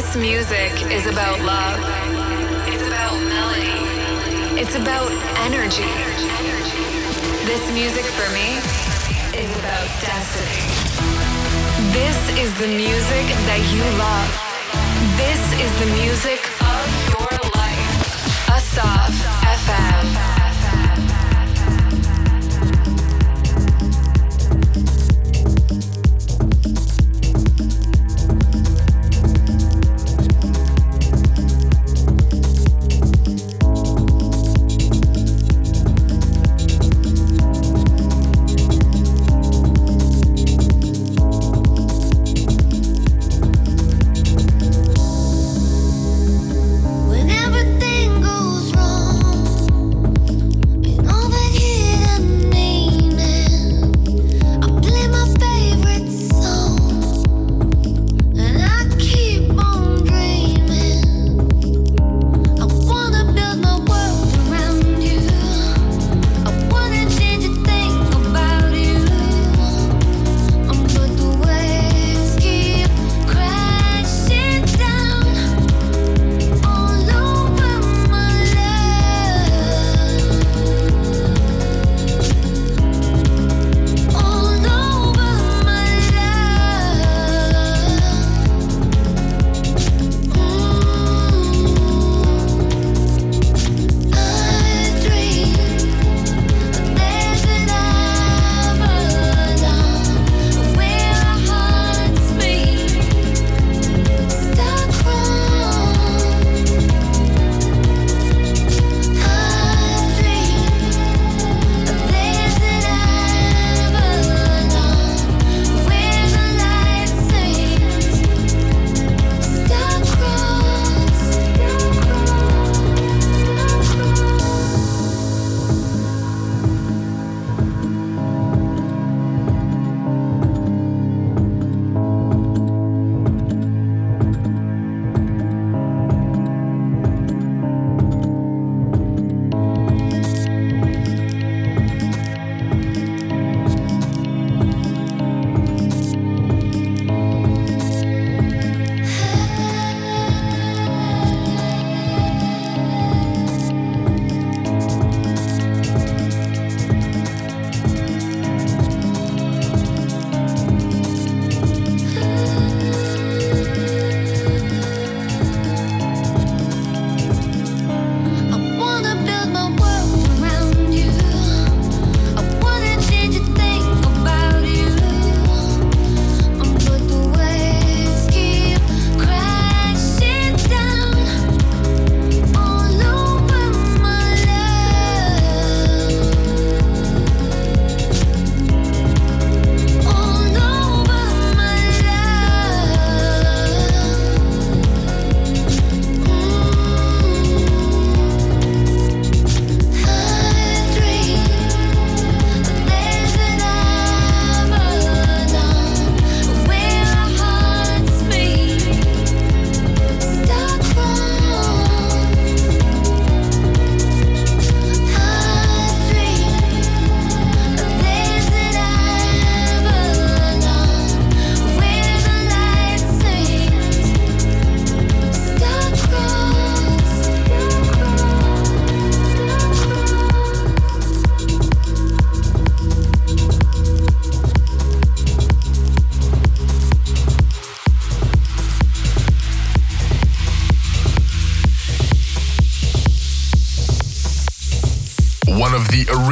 This music is about love. It's about melody. It's about energy. This music for me is about destiny. This is the music that you love. This is the music of your life. Assaf FM.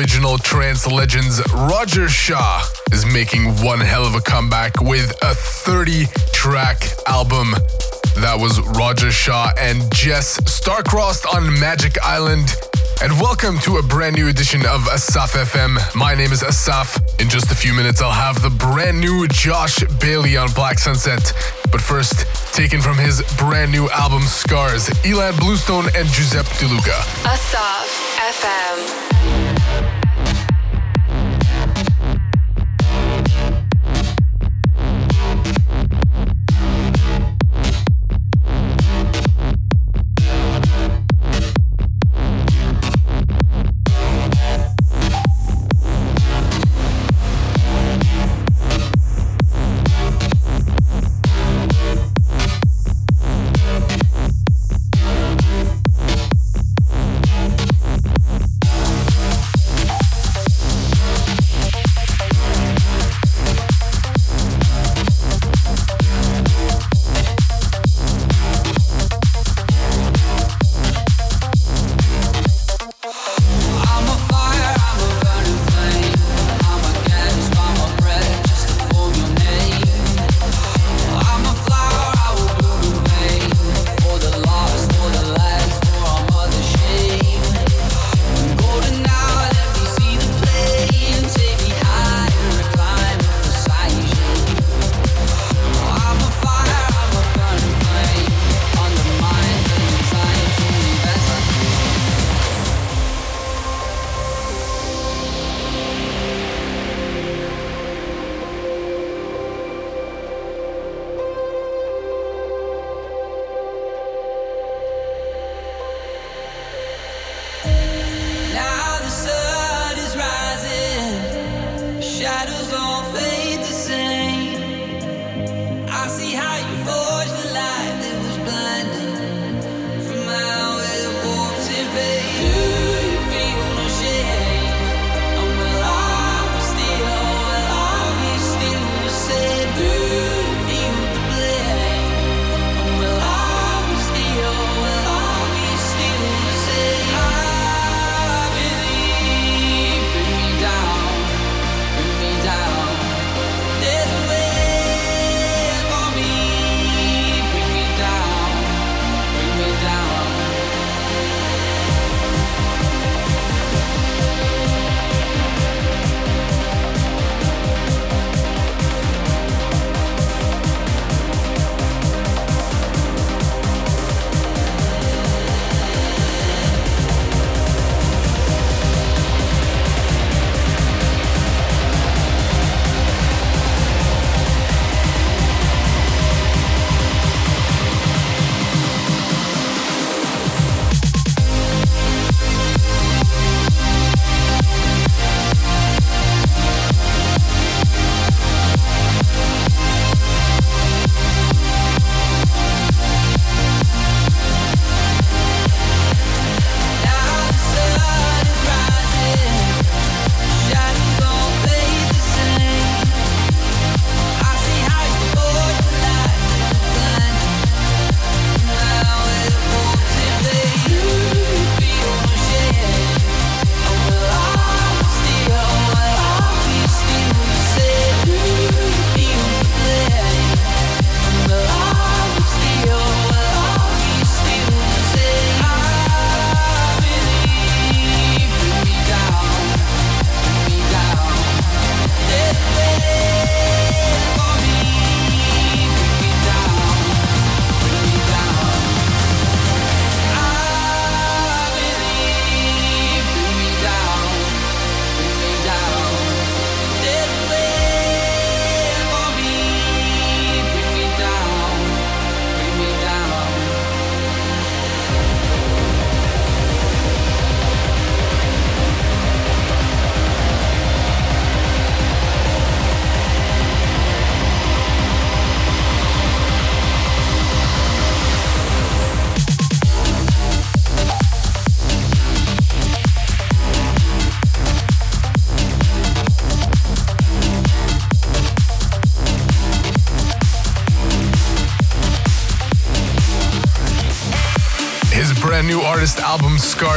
Trance legends Roger Shah is making one hell of a comeback with a 30 track album. That was Roger Shah and JES Starcrossed on Magic Island. And welcome to a brand new edition of Assaf FM. My name is Assaf. In just a few minutes, I'll have the brand new Josh Bailey on Black Sunset. But first, taken from his brand new album Scars, ilan Bluestone and Giuseppe DeLuca. Assaf FM.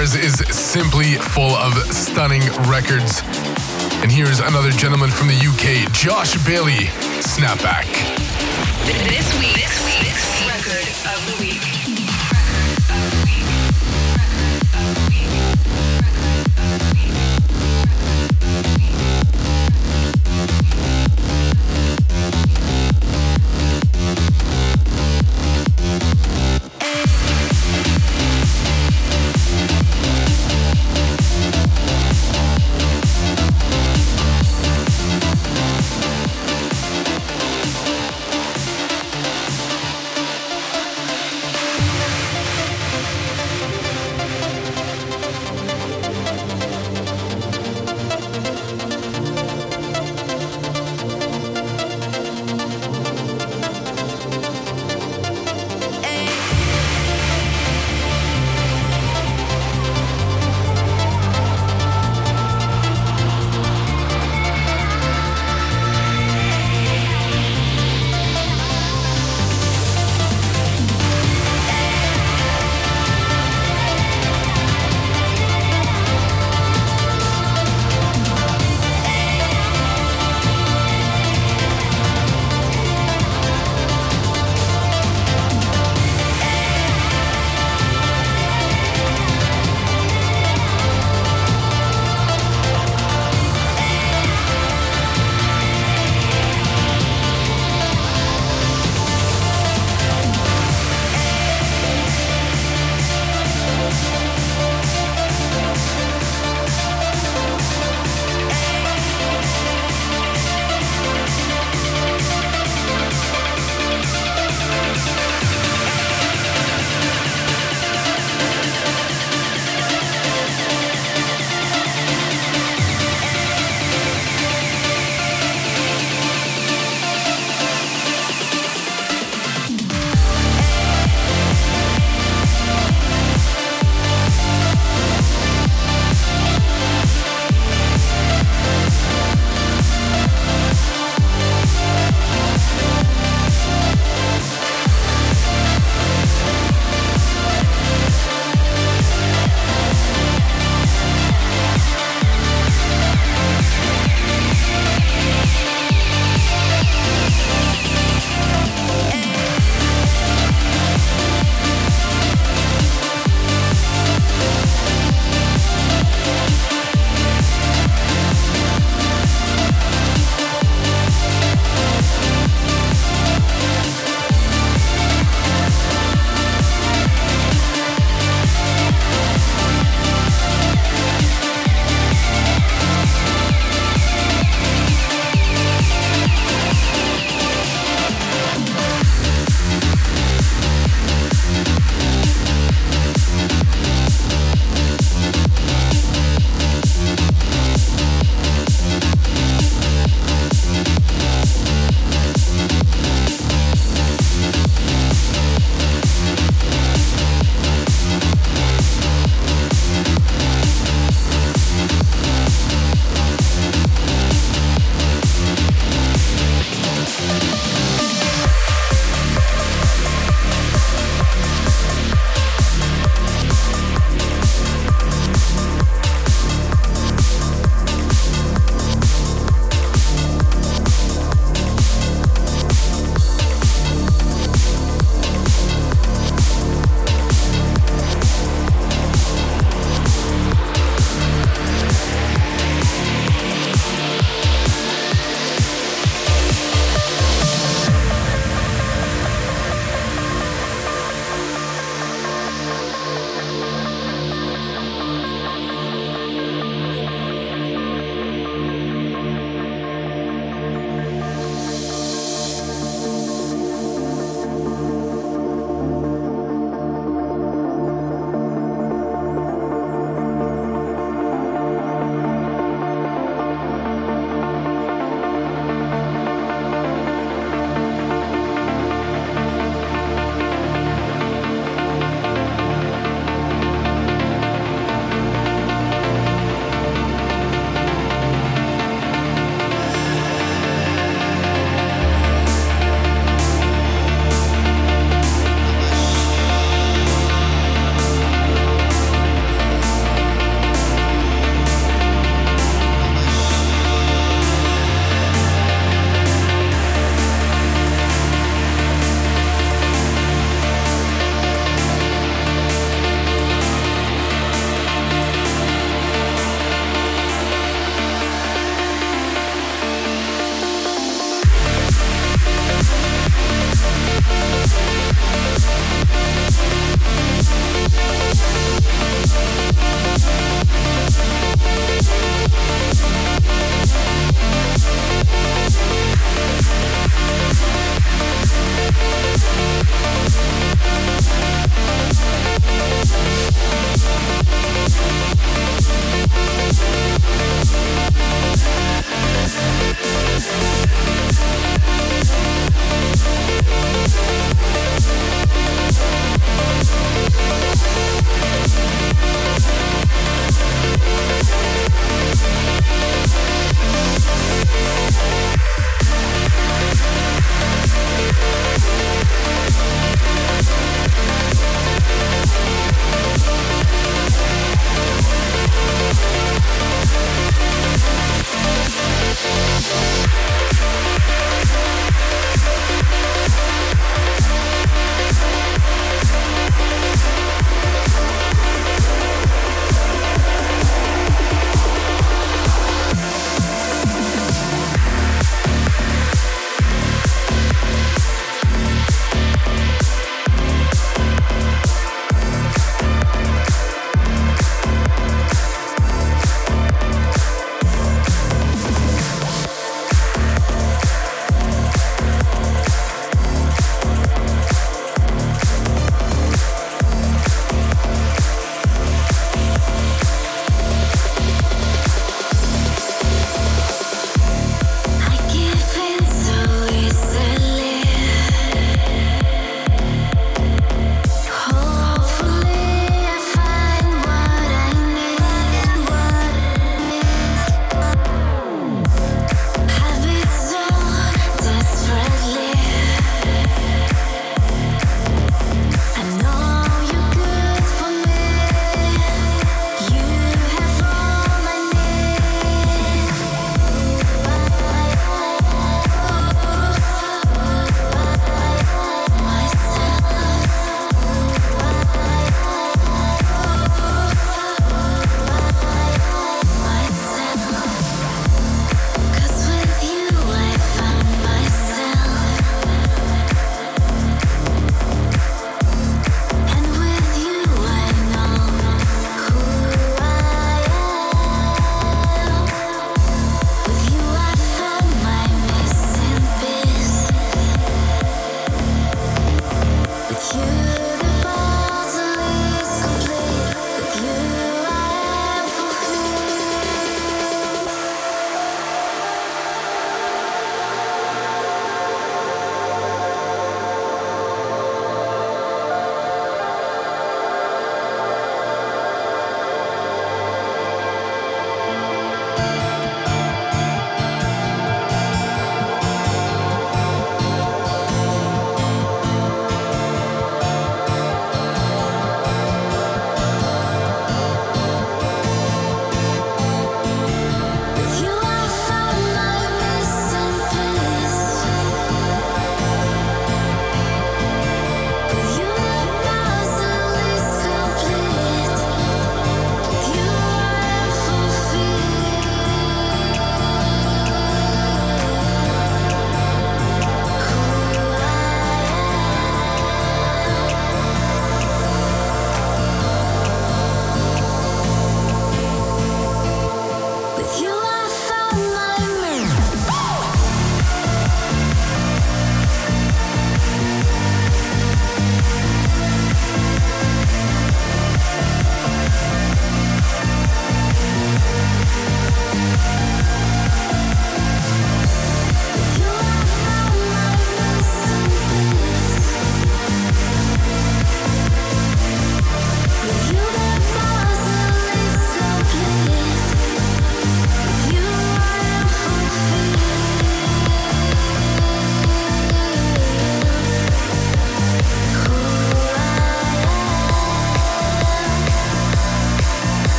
Scars, is simply full of stunning records. And here's another gentleman from the UK, Josh Bailey, Snapback. This week, this week's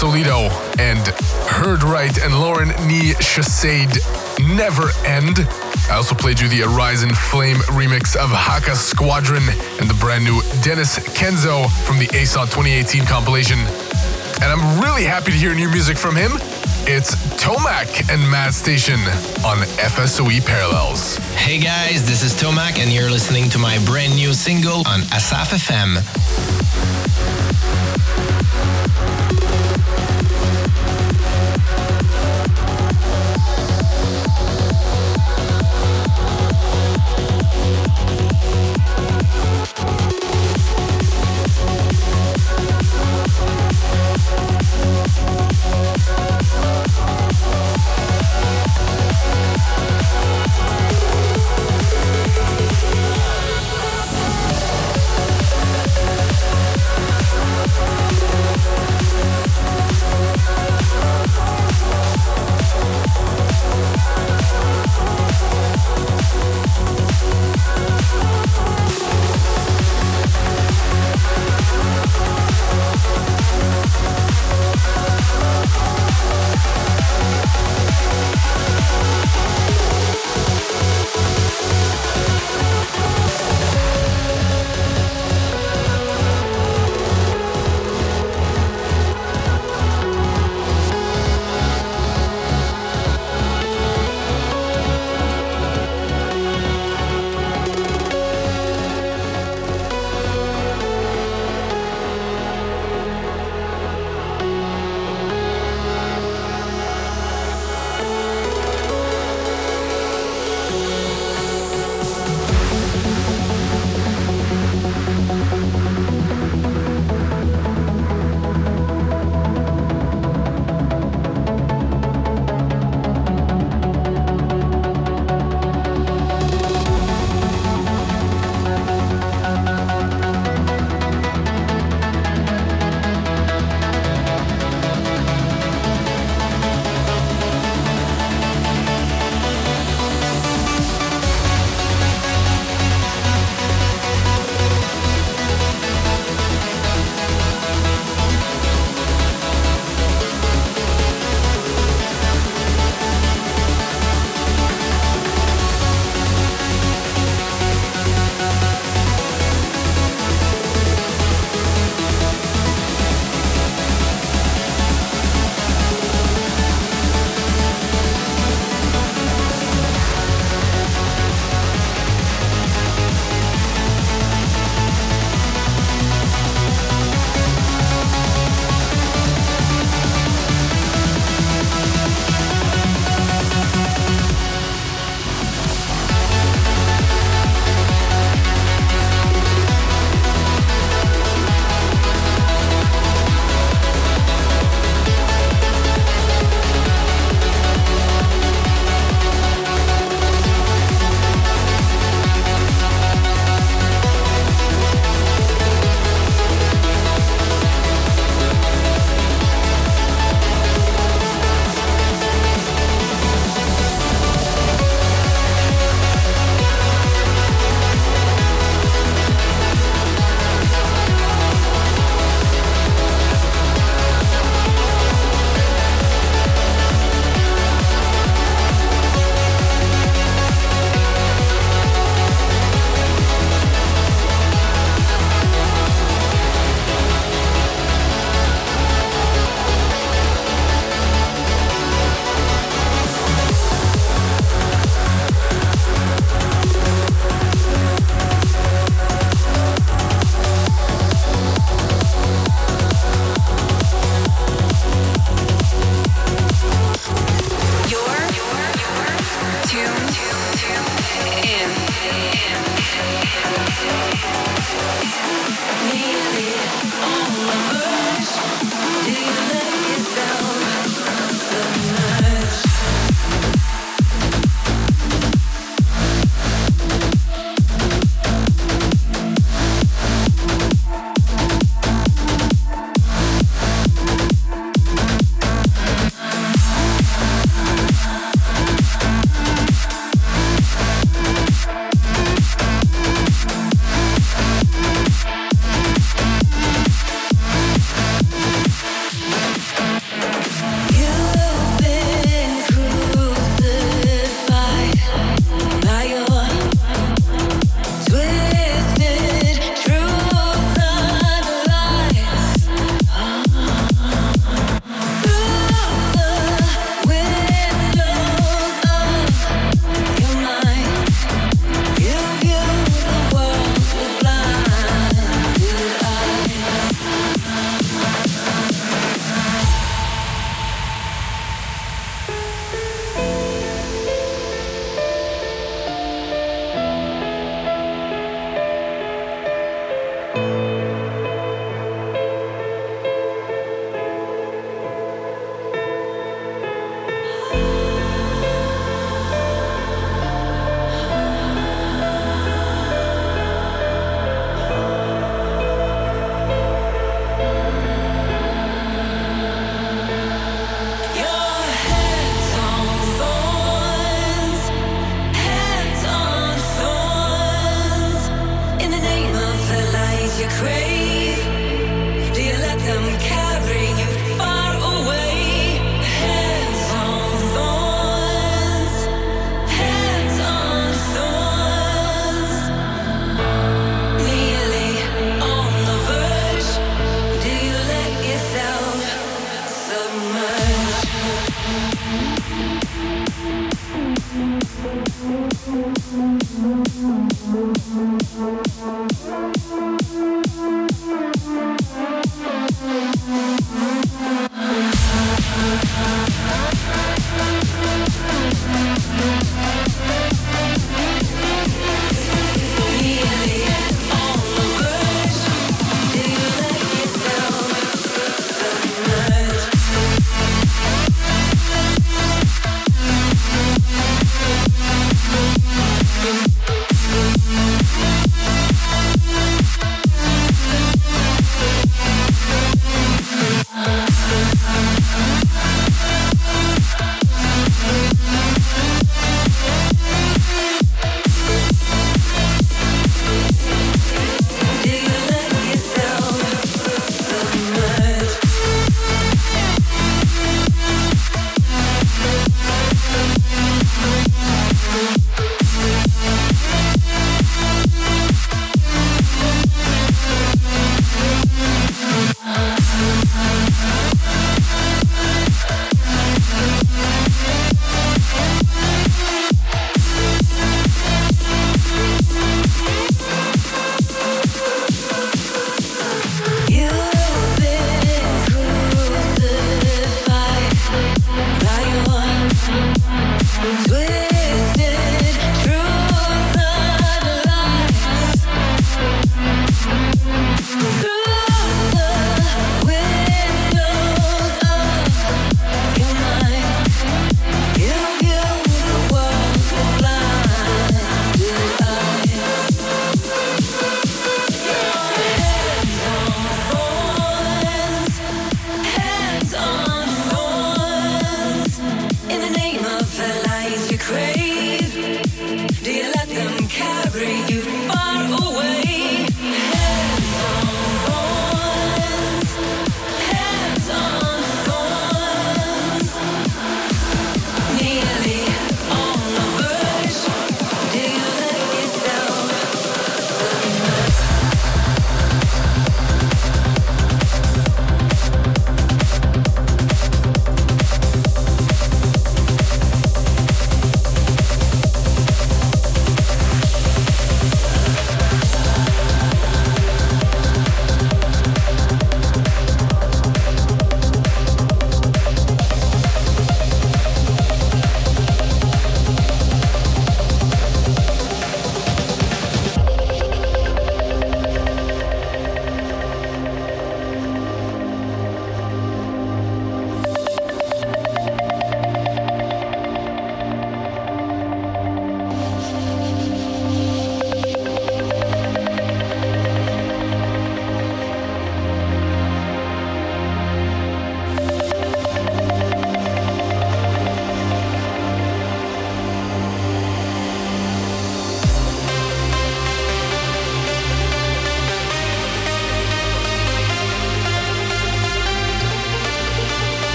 Sollito and Heard Right and Lauren Ni Chasaide Never End. I also played you the Arisen Flame remix of Haka Squadron and the brand new Denis Kenzo from the ASOT 2018 compilation. And I'm really happy to hear new music from him. It's Tomac and Madstation on FSOE Parallels. Hey guys, this is Tomac and you're listening to my brand new single on Assaf FM.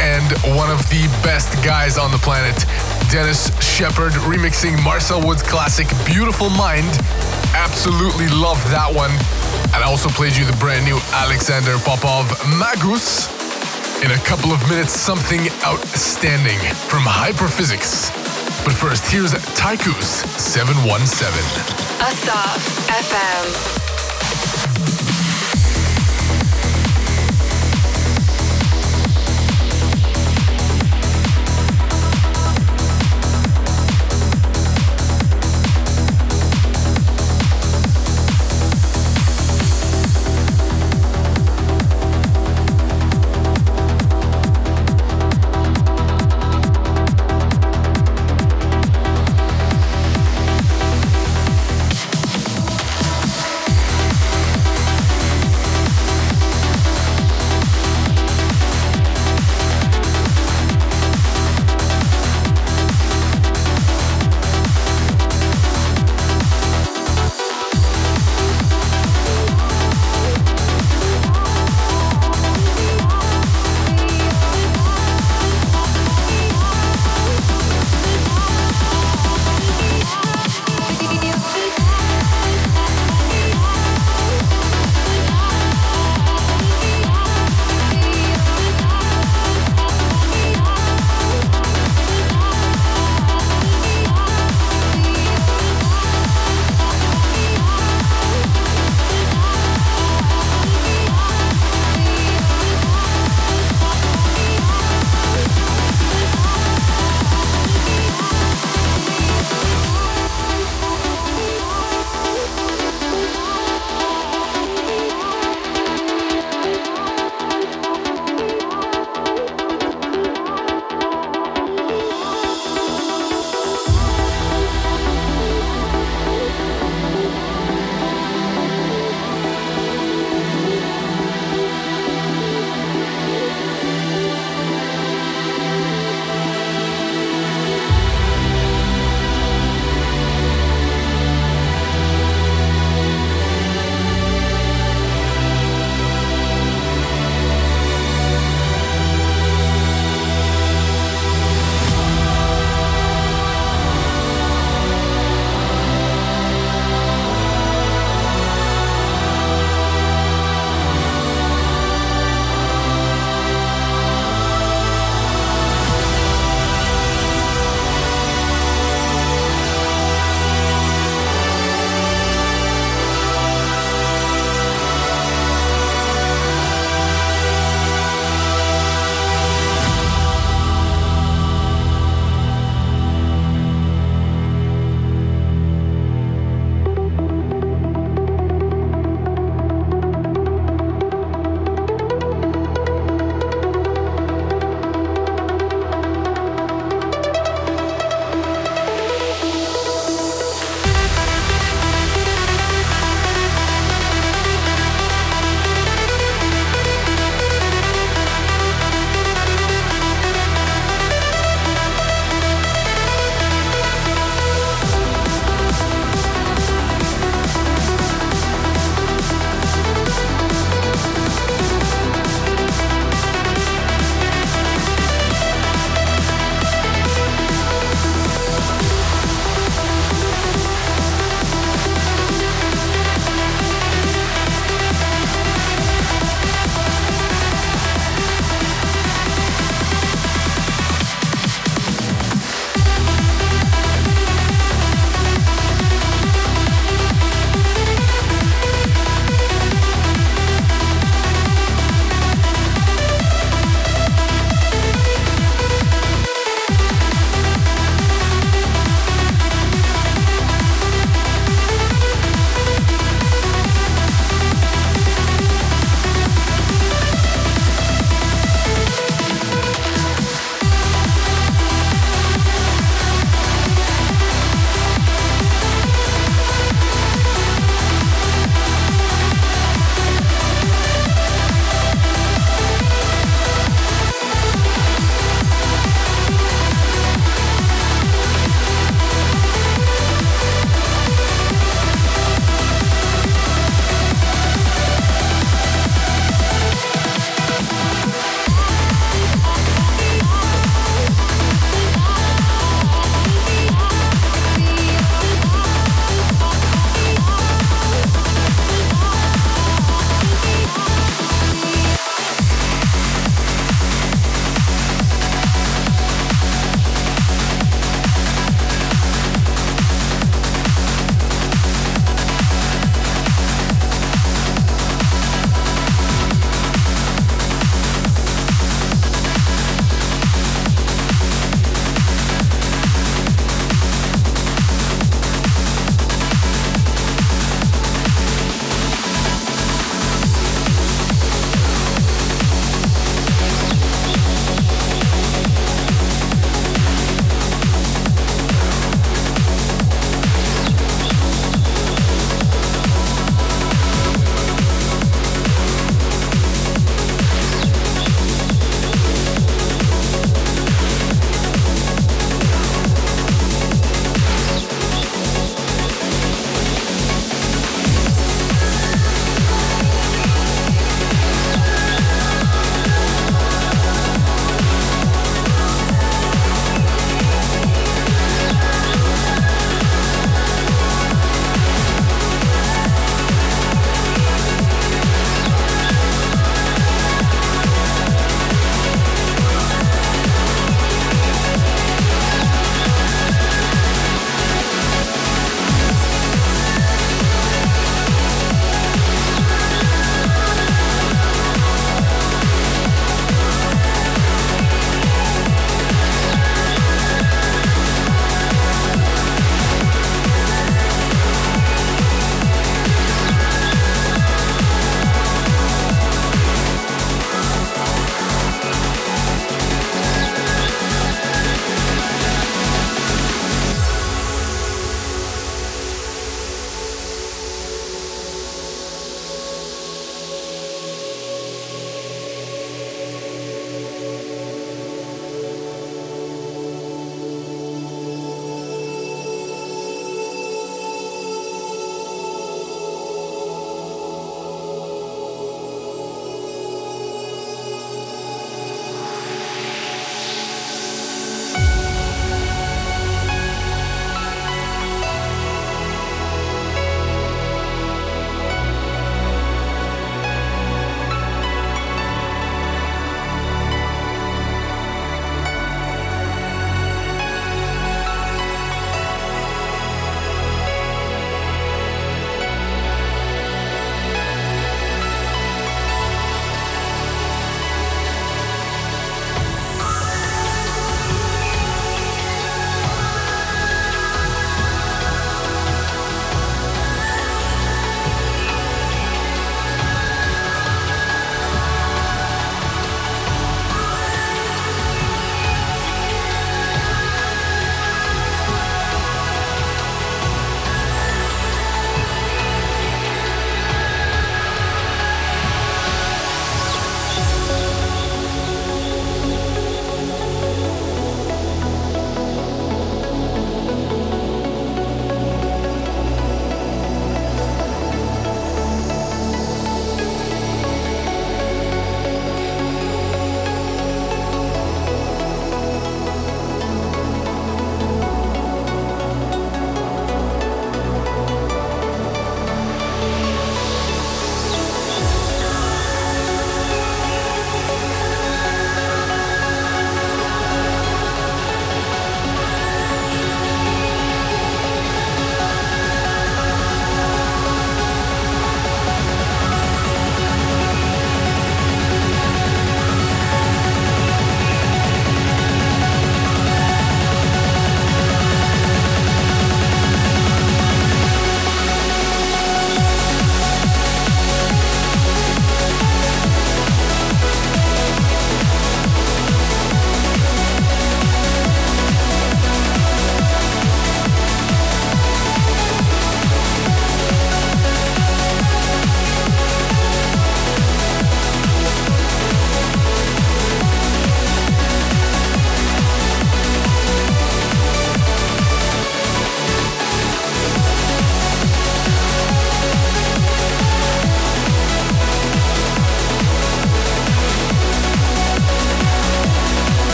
And one of the best guys on the planet. Dennis Sheperd, remixing Marcel Woods' classic Beautiful Mind. Absolutely love that one. And I also played you the brand new Alexander Popov Magus. In a couple of minutes, something outstanding from Hyperphysics. But first, here's Tycoos 717. Assaf FM.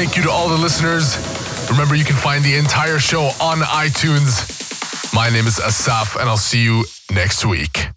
Thank you to all the listeners. Remember, you can find the entire show on iTunes. My name is Assaf, and I'll see you next week.